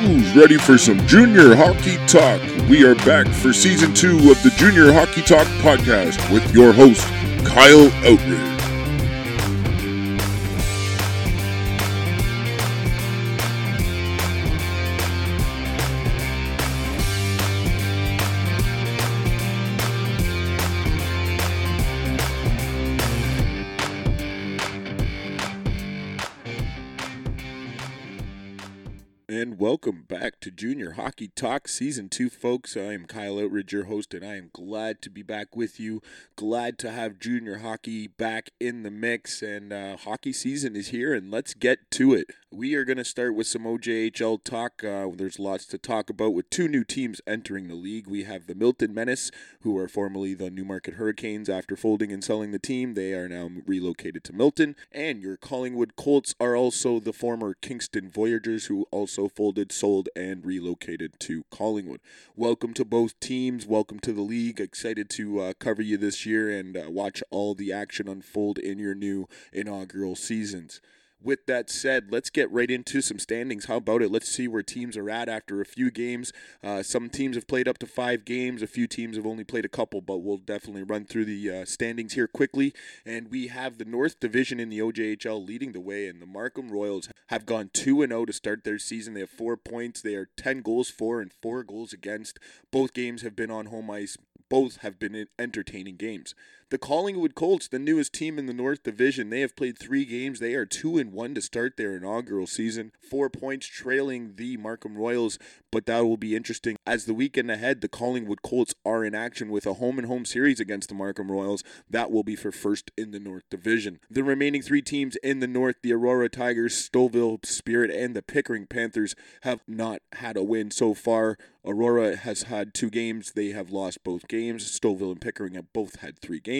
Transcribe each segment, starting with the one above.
Who's ready for some junior hockey talk? We are back for season two of the Junior Hockey Talk podcast with your host, Kyle Outridge. And welcome back to Junior Hockey Talk Season 2, folks. I am Kyle Outridge, your host, and I am glad to be back with you. Glad to have junior hockey back in the mix, and uh, hockey season is here, and let's get to it. We are going to start with some OJHL talk. Uh, there's lots to talk about with two new teams entering the league. We have the Milton Menace, who are formerly the Newmarket Hurricanes. After folding and selling the team, they are now relocated to Milton. And your Collingwood Colts are also the former Kingston Voyageurs, who also folded, sold, and relocated to Collingwood. Welcome to both teams. Welcome to the league. Excited to uh, cover you this year and uh, watch all the action unfold in your new inaugural seasons with that said, let's get right into some standings. How about it? Let's see where teams are at after a few games. Uh, some teams have played up to five games, a few teams have only played a couple, but we'll definitely run through the uh, standings here quickly. And we have the North Division in the OJHL leading the way, and the Markham Royals have gone 2 0 to start their season. They have four points, they are 10 goals for and four goals against. Both games have been on home ice, both have been entertaining games. The Collingwood Colts, the newest team in the North Division, they have played three games. They are two and one to start their inaugural season, four points trailing the Markham Royals. But that will be interesting as the weekend ahead. The Collingwood Colts are in action with a home and home series against the Markham Royals. That will be for first in the North Division. The remaining three teams in the North, the Aurora Tigers, Stouffville Spirit, and the Pickering Panthers, have not had a win so far. Aurora has had two games. They have lost both games. Stouffville and Pickering have both had three games,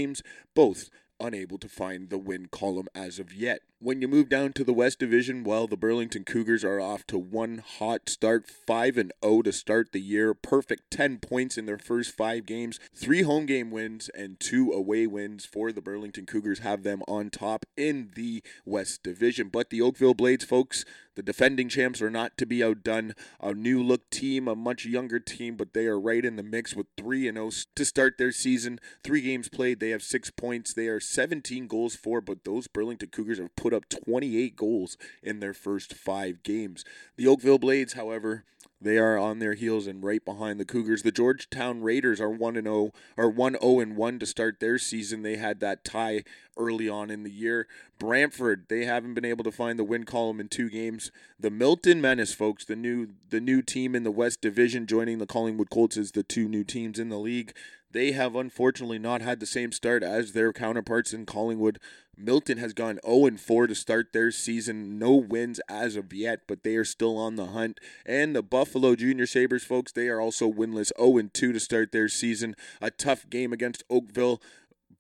both unable to find the win column as of yet. When you move down to the West Division, well, the Burlington Cougars are off to one hot start, 5 and 0 to start the year. Perfect 10 points in their first 5 games. 3 home game wins and 2 away wins for the Burlington Cougars have them on top in the West Division. But the Oakville Blades folks, the defending champs are not to be outdone. A new look team, a much younger team, but they are right in the mix with 3 and 0 to start their season. 3 games played, they have 6 points. They are 17 goals for, but those Burlington Cougars have put put up 28 goals in their first five games. The Oakville Blades, however, they are on their heels and right behind the Cougars. The Georgetown Raiders are 1 and 0 or 1 0 and 1 to start their season. They had that tie early on in the year. Brantford, they haven't been able to find the win column in two games. The Milton Menace, folks, the new the new team in the West Division joining the Collingwood Colts as the two new teams in the league. They have unfortunately not had the same start as their counterparts in Collingwood. Milton has gone 0 4 to start their season. No wins as of yet, but they are still on the hunt. And the Buffalo Junior Sabres, folks, they are also winless 0 2 to start their season. A tough game against Oakville.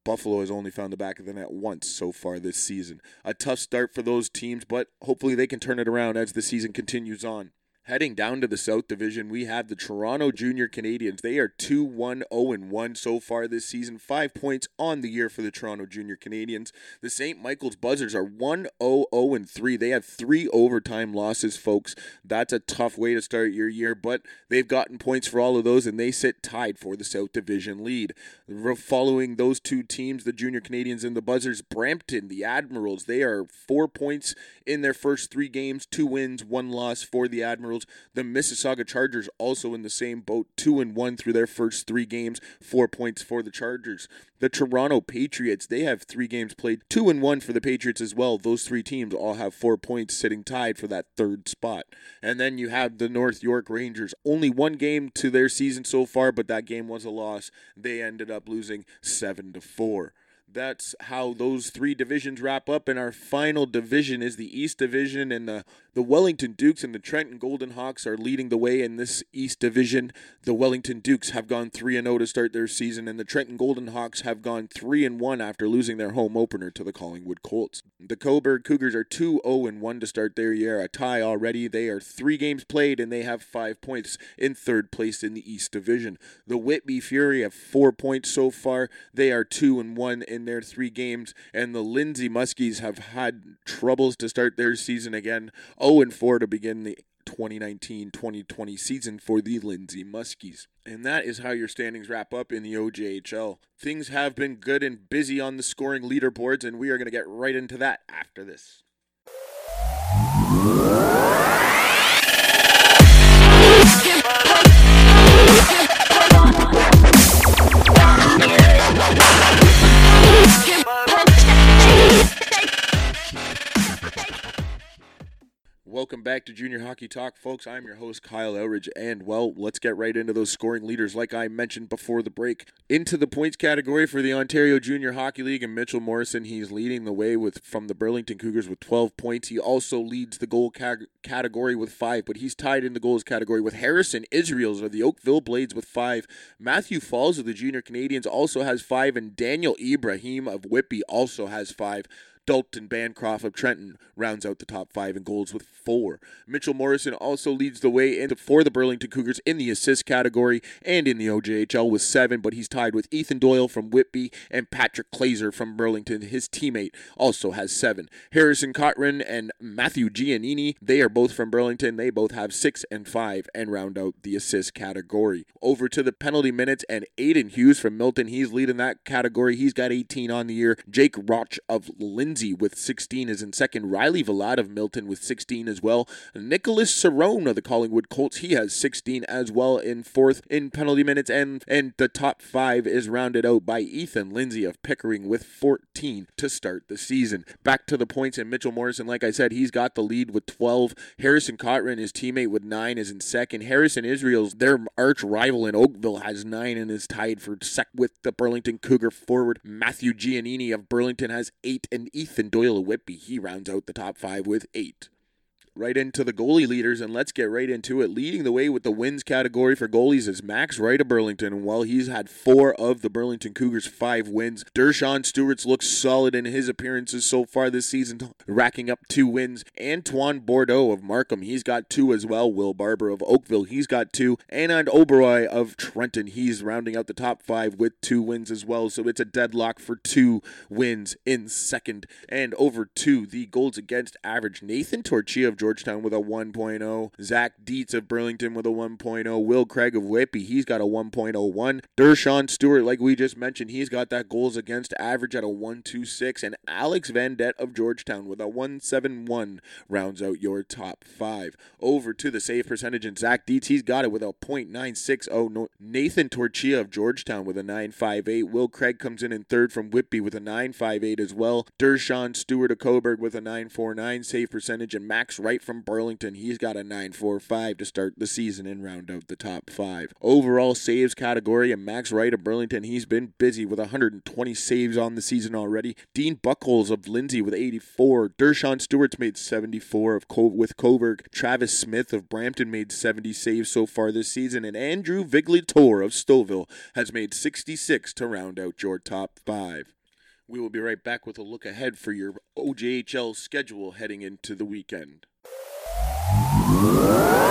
Buffalo has only found the back of the net once so far this season. A tough start for those teams, but hopefully they can turn it around as the season continues on. Heading down to the South Division, we have the Toronto Junior Canadiens. They are 2 1 0 1 so far this season, five points on the year for the Toronto Junior Canadiens. The St. Michael's Buzzers are 1 0 0 3. They have three overtime losses, folks. That's a tough way to start your year, but they've gotten points for all of those, and they sit tied for the South Division lead. Following those two teams, the Junior Canadiens and the Buzzers, Brampton, the Admirals, they are four points in their first three games, two wins, one loss for the Admirals. The Mississauga Chargers also in the same boat, two and one through their first three games, four points for the Chargers. The Toronto Patriots, they have three games played, two and one for the Patriots as well. Those three teams all have four points sitting tied for that third spot. And then you have the North York Rangers, only one game to their season so far, but that game was a loss. They ended up losing seven to four that's how those three divisions wrap up and our final division is the east division and the, The Wellington Dukes and the Trenton Golden Hawks are leading the way in this East Division. The Wellington Dukes have gone 3 and 0 to start their season and the Trenton Golden Hawks have gone 3 and 1 after losing their home opener to the Collingwood Colts. The Cobourg Cougars are 2 0 and 1 to start their year, a tie already. They are 3 games played and they have 5 points in third place in the East Division. The Whitby Fury have 4 points so far. They are 2 and 1 in their 3 games and the Lindsay Muskies have had troubles to start their season again. 0 Oh and 4 to begin the 2019 2020 season for the Lindsay Muskies. And that is how your standings wrap up in the OJHL. Things have been good and busy on the scoring leaderboards, and we are going to get right into that after this. Welcome back to Junior Hockey Talk, folks. I'm your host, Kyle Elridge, and well, let's get right into those scoring leaders. Like I mentioned before the break, into the points category for the Ontario Junior Hockey League, and Mitchell Morrison, he's leading the way with from the Burlington Cougars with 12 points. He also leads the goal ca- category with five, but he's tied in the goals category with Harrison Israels of the Oakville Blades with five. Matthew Falls of the Junior Canadiens also has five, and Daniel Ibrahim of Whitby also has five. Dalton Bancroft of Trenton rounds out the top five in goals with four. Mitchell Morrison also leads the way into for the Burlington Cougars in the assist category and in the OJHL with seven, but he's tied with Ethan Doyle from Whitby and Patrick Clazer from Burlington. His teammate also has seven. Harrison Cotran and Matthew Giannini, they are both from Burlington. They both have six and five and round out the assist category. Over to the penalty minutes and Aiden Hughes from Milton. He's leading that category. He's got 18 on the year. Jake Roch of Lindsay Lindsay with 16 is in second. Riley Vlad of Milton with 16 as well. Nicholas Cerrone of the Collingwood Colts, he has 16 as well in fourth in penalty minutes. And, and the top five is rounded out by Ethan Lindsay of Pickering with 14 to start the season. Back to the points, and Mitchell Morrison, like I said, he's got the lead with 12. Harrison Cotran, his teammate with 9, is in second. Harrison Israels, their arch rival in Oakville, has 9 and is tied for sec with the Burlington Cougar forward. Matthew Giannini of Burlington has 8, and Ethan Ethan Doyle Whitby, he rounds out the top five with eight right into the goalie leaders, and let's get right into it. Leading the way with the wins category for goalies is Max Wright of Burlington, and while he's had four of the Burlington Cougars' five wins, Dershawn Stewart's looks solid in his appearances so far this season, racking up two wins. Antoine Bordeaux of Markham, he's got two as well. Will Barber of Oakville, he's got two. Anand Oberoi of Trenton, he's rounding out the top five with two wins as well. So it's a deadlock for two wins in second. And over to the goals against average, Nathan Torchia of Georgia Georgetown with a 1.0. Zach Dietz of Burlington with a 1.0. Will Craig of Whitby, he's got a 1.01. Dershawn Stewart, like we just mentioned, he's got that goals against average at a 1.26. And Alex Vandette of Georgetown with a 1.71 rounds out your top five. Over to the save percentage, and Zach Dietz, he's got it with a .960. Nathan Torchia of Georgetown with a 9.58. Will Craig comes in in third from Whitby with a 9.58 as well. Dershawn Stewart of Cobourg with a 9.49 save percentage, and Max Wright from Burlington. He's got a 9.45 to start the season and round out the top five. Overall saves category, and Max Wright of Burlington, he's been busy with 120 saves on the season already. Dean Buckholes of Lindsay with 84. Dershawn Stewart's made 74 of Co- with Cobourg. Travis Smith of Brampton made 70 saves so far this season, and Andrew Viglitor of Stouffville has made 66 to round out your top five. We will be right back with a look ahead for your OJHL schedule heading into the weekend. Yeah.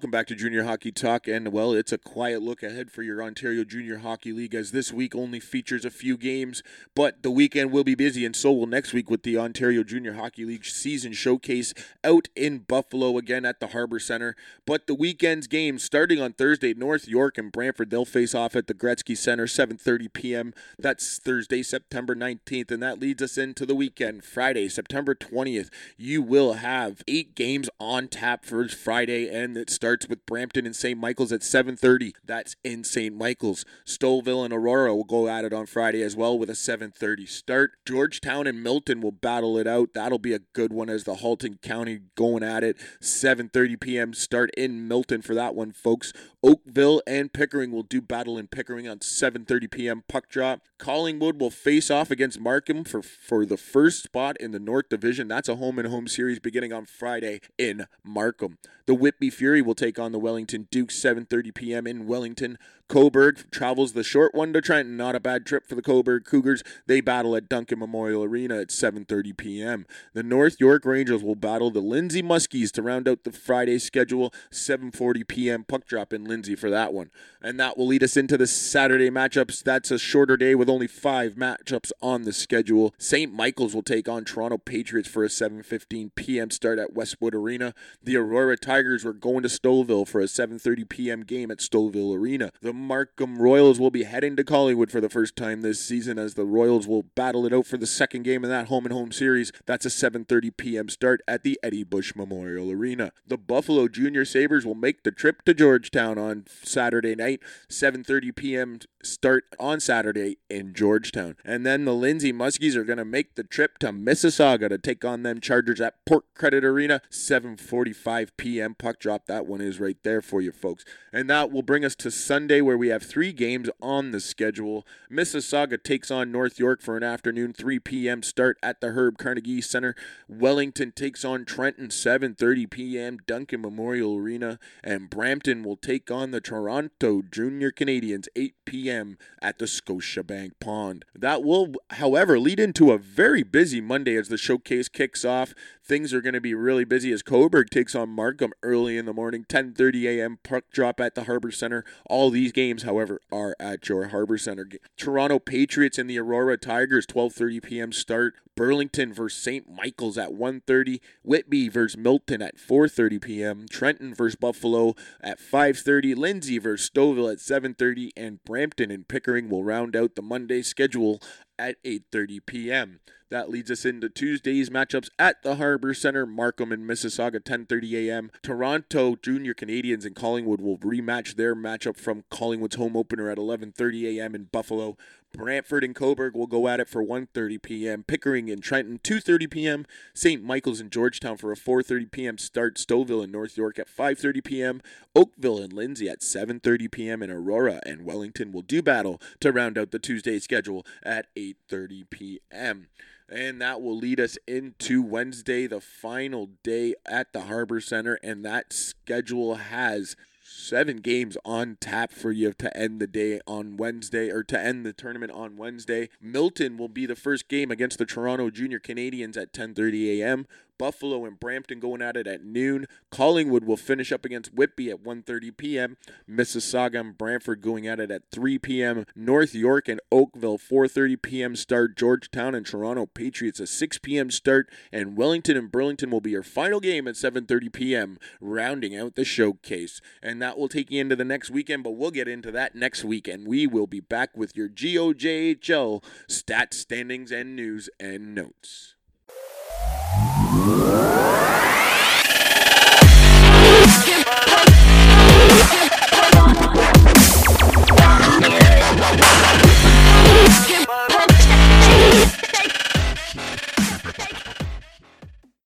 Welcome back to Junior Hockey Talk, and well, it's a quiet look ahead for your Ontario Junior Hockey League as this week only features a few games, but the weekend will be busy, and so will next week with the Ontario Junior Hockey League season showcase out in Buffalo again at the Harbor Center. But the weekend's games starting on Thursday, North York and Brantford, they'll face off at the Gretzky Center, 7:30 p.m. That's Thursday, September 19th, and that leads us into the weekend. Friday, September 20th, you will have eight games on tap for Friday, and it's starts with Brampton and St. Michael's at 7:30. That's in St. Michael's. Stouffville and Aurora will go at it on Friday as well with a 7:30 start. Georgetown and Milton will battle it out. That'll be a good one as the Halton County going at it. 7:30 p.m. start in Milton for that one, folks. Oakville and Pickering will do battle in Pickering on 7:30 p.m. puck drop. Collingwood will face off against Markham for for the first spot in the North Division. That's a home and home series beginning on Friday in Markham. The Whitby Fury will take on the Wellington Dukes 7:30 p.m. in Wellington. Cobourg travels the short one to Trenton. Not a bad trip for the Cobourg Cougars. They battle at Duncan Memorial Arena at 7:30 p.m. The North York Rangers will battle the Lindsay Muskies to round out the Friday schedule. 7:40 p.m. puck drop in Lindsay for that one, and that will lead us into the Saturday matchups. That's a shorter day with only five matchups on the schedule. St. Michael's will take on Toronto Patriots for a 7:15 p.m. start at Westwood Arena. The Aurora Tigers were going to Stouffville for a 7:30 p.m. game at Stouffville Arena. The Markham Royals will be heading to Collingwood for the first time this season as the Royals will battle it out for the second game in that home and home series. That's a 7:30 p.m. start at the Eddie Bush Memorial Arena. The Buffalo Junior Sabres will make the trip to Georgetown on Saturday night, 7:30 p.m. start on Saturday in Georgetown. And then the Lindsay Muskies are going to make the trip to Mississauga to take on them Chargers at Port Credit Arena, 7:45 p.m. puck drop. That one is right there for you folks. And that will bring us to Sunday where we have three games on the schedule. Mississauga takes on North York for an afternoon 3 p.m. start at the Herb Carnegie Center. Wellington takes on Trenton 7:30 p.m. Duncan Memorial Arena, and Brampton will take on the Toronto Junior Canadiens 8 p.m. at the Scotiabank Pond. That will, however, lead into a very busy Monday as the showcase kicks off. Things are going to be really busy as Cobourg takes on Markham early in the morning, 10:30 a.m. puck drop at the Harbor Center. All these games, however, are at your Harbor Center. Toronto Patriots and the Aurora Tigers, 12:30 p.m. start. Burlington versus St. Michael's at 1:30. Whitby versus Milton at 4:30 p.m. Trenton versus Buffalo at 5:30. Lindsay versus Stouffville at 7:30, and Brampton and Pickering will round out the Monday schedule at 8:30 p.m. That leads us into Tuesday's matchups at the Harbor Center. Markham and Mississauga, 10:30 a.m. Toronto Junior Canadiens and Collingwood will rematch their matchup from Collingwood's home opener at 11:30 a.m. in Buffalo. Brantford and Cobourg will go at it for 1:30 p.m. Pickering and Trenton 2:30 p.m. St. Michael's and Georgetown for a 4:30 p.m. start. Stouffville and North York at 5:30 p.m. Oakville and Lindsay at 7:30 p.m. and Aurora and Wellington will do battle to round out the Tuesday schedule at 8:30 p.m. And that will lead us into Wednesday, the final day at the Harbor Center. And that schedule has seven games on tap for you to end the day on Wednesday or to end the tournament on Wednesday. Milton will be the first game against the Toronto Junior Canadiens at 10:30 a.m. Buffalo and Brampton going at it at noon. Collingwood will finish up against Whitby at 1:30 p.m. Mississauga and Brantford going at it at 3 p.m. North York and Oakville 4:30 p.m. start. Georgetown and Toronto Patriots a 6 p.m. start, and Wellington and Burlington will be your final game at 7:30 p.m. rounding out the showcase. And that will take you into the next weekend, but we'll get into that next week, and we will be back with your GOJHL stats, standings, and news and notes.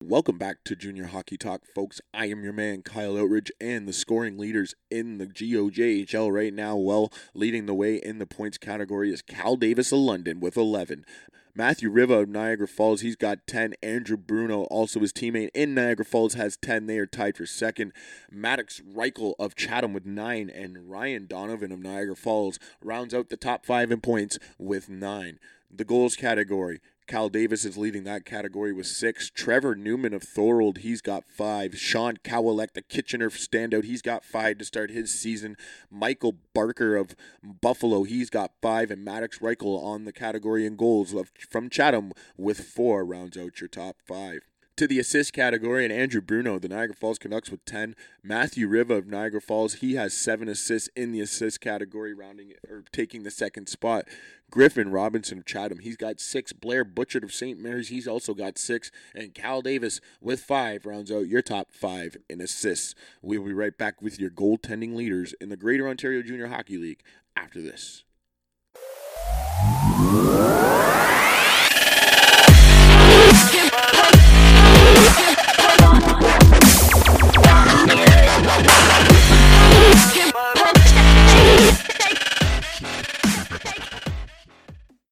Welcome back to Junior Hockey Talk, folks. I am your man, Kyle Outridge, and the scoring leaders in the GOJHL right now. Well, leading the way in the points category is Cal Davis of London with 11. Matthew Riva of Niagara Falls, he's got 10. Andrew Bruno, also his teammate in Niagara Falls, has 10. They are tied for second. Maddox Reichel of Chatham with 9. And Ryan Donovan of Niagara Falls rounds out the top five in points with 9. The goals category. Cal Davis is leading that category with six. Trevor Newman of Thorold, he's got five. Sean Cowellek, the Kitchener standout, he's got five to start his season. Michael Barker of Buffalo, he's got five. And Maddox Reichel on the category in goals from Chatham with four rounds out your top five. To the assist category, and Andrew Bruno, the Niagara Falls Canucks, with 10. Matthew Riva of Niagara Falls, he has seven assists in the assist category, rounding or taking the second spot. Griffin Robinson of Chatham, he's got six. Blair Butchert of St. Mary's, he's also got six. And Cal Davis with five rounds out your top five in assists. We'll be right back with your goaltending leaders in the Greater Ontario Junior Hockey League after this.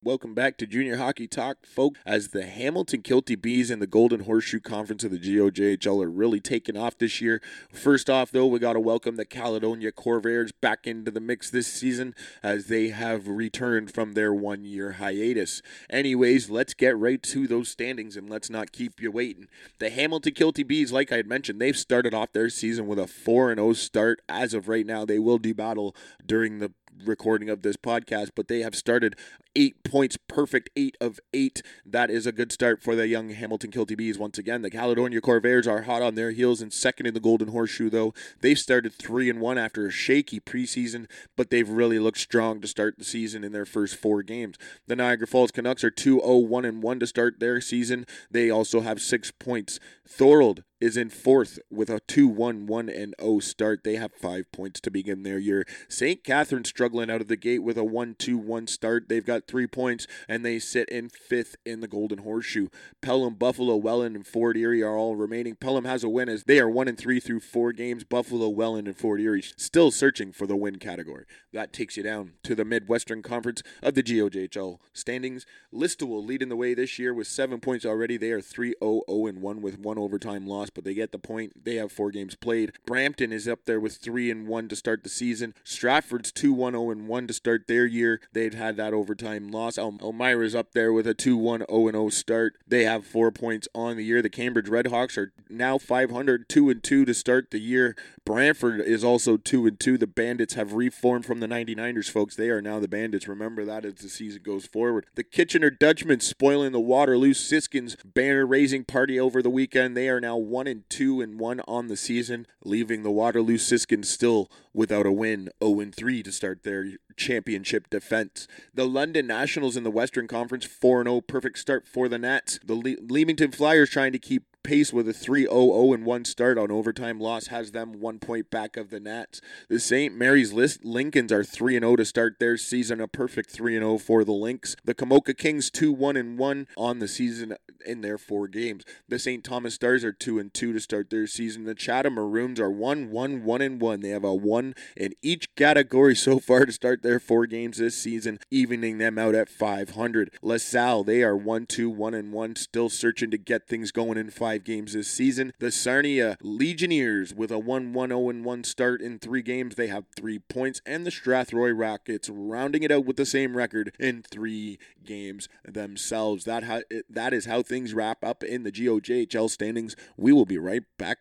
Welcome back to Junior Hockey Talk, folks. As the Hamilton Kilty B's and the Golden Horseshoe Conference of the GOJHL are really taking off this year. First off, though, we got to welcome the Caledonia Corvairs back into the mix this season as they have returned from their one year hiatus. Anyways, let's get right to those standings and let's not keep you waiting. The Hamilton Kilty B's, like I had mentioned, they've started off their season with a 4 0 start. As of right now, they will do battle during the recording of this podcast, but they have started eight points perfect, eight of eight. That is a good start for the young Hamilton Kilty B's. Once again, the Caledonia Corvairs are hot on their heels and second in the Golden Horseshoe, though. They've started three and one after a shaky preseason, but they've really looked strong to start the season in their first four games. The Niagara Falls Canucks are 2 0 1 and 1 to start their season. They also have six points. Thorold is in fourth with a 2 1 1 and 0 start. They have five points to begin their year. St. Catharines struggling out of the gate with a 1 2 1 start. They've got three points and they sit in fifth in the Golden Horseshoe. Pelham, Buffalo, Welland, and Fort Erie are all remaining. Pelham has a win as they are 1 and 3 through four games. Buffalo, Welland, and Fort Erie still searching for the win category. That takes you down to the Midwestern Conference of the GOJHL standings. Listowel leading the way this year with seven points already. They are 3 0 0 1 with one overtime loss but they get the point. They have four games played. Brampton is up there with three and one to start the season. Stratford's two one zero and one to start their year. They've had that overtime loss. El- Elmira's up there with a two one zero and zero start. They have four points on the year. The Cambridge Redhawks are now 500, two and two to start the year. Brantford is also two and two. The Bandits have reformed from the 99ers, folks. They are now the Bandits. Remember that as the season goes forward. The Kitchener Dutchmen spoiling the Waterloo Siskins banner raising party over the weekend. They are now one and two and one on the season, leaving the Waterloo Siskins still without a win, 0 and three to start their championship defense. The London Nationals in the Western Conference, 4 0, perfect start for the Nats. The Le- Leamington Flyers trying to keep pace with a 3-0-0 and 1 start on overtime loss has them one point back of the Nats. The St. Mary's List Lincolns are 3 0 to start their season, a perfect 3 0 for the Lincs. The Komoka Kings 2 1 and 1 on the season in their four games. The St. Thomas Stars are 2 and 2 to start their season. The Chatham Maroons are 1 1 1 and 1. They have a 1 in each category so far to start their four games this season, evening them out at 500. LaSalle, they are 1 2 1 and 1, still searching to get things going in five five games this season. The Sarnia Legionnaires, with a 1 1 0 1 start in three games, they have three points. And the Strathroy Rockets, rounding it out with the same record in three games themselves. That, ha- that is how things wrap up in the GOJHL standings. We will be right back.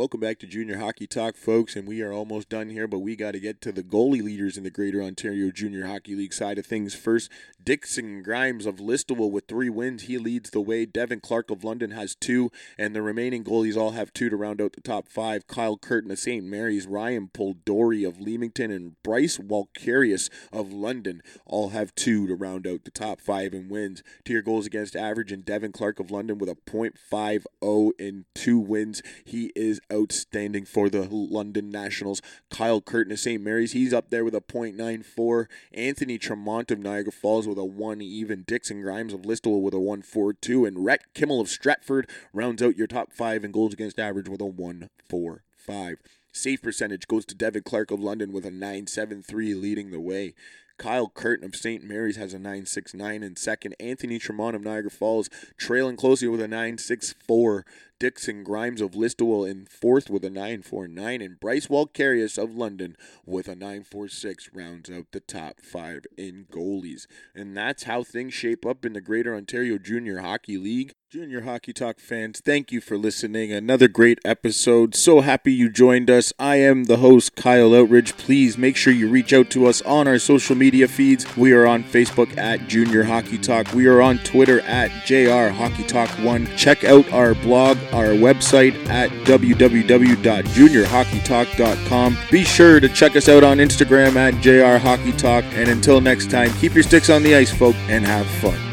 Welcome back to Junior Hockey Talk, folks, and we are almost done here, but we got to get to the goalie leaders in the Greater Ontario Junior Hockey League side of things first. Dixon Grimes of Listowel with three wins. He leads the way. Devin Clark of London has two, and the remaining goalies all have two to round out the top five. Kyle Curtin of St. Mary's, Ryan Poldori of Leamington, and Bryce Walkarius of London all have two to round out the top five in wins. To your goals against average, and Devin Clark of London with a .50 in two wins. He is outstanding for the London Nationals. Kyle Curtin of St. Mary's, he's up there with a .94. Anthony Tremont of Niagara Falls with a 1 even. Dixon Grimes of Listowel with a 1.42. And Rhett Kimmel of Stratford rounds out your top five in goals against average with a 1.45. Save percentage goes to Devin Clark of London with a 9.73 leading the way. Kyle Curtin of St. Mary's has a 9.69 in second. Anthony Tremont of Niagara Falls trailing closely with a 9.64. Dixon Grimes of Listowel in fourth with a 9.49. And Bryce Walkarius of London with a 9.46 rounds out the top five in goalies. And that's how things shape up in the Greater Ontario Junior Hockey League. Junior Hockey Talk fans, thank you for listening. Another great episode. So happy you joined us. I am the host, Kyle Outridge. Please make sure you reach out to us on our social media feeds. We are on Facebook at Junior Hockey Talk. We are on Twitter at JR Hockey Talk 1. Check out our blog, our website at www.juniorhockeytalk.com. Be sure to check us out on Instagram at JR. And until next time, keep your sticks on the ice, folks, and have fun.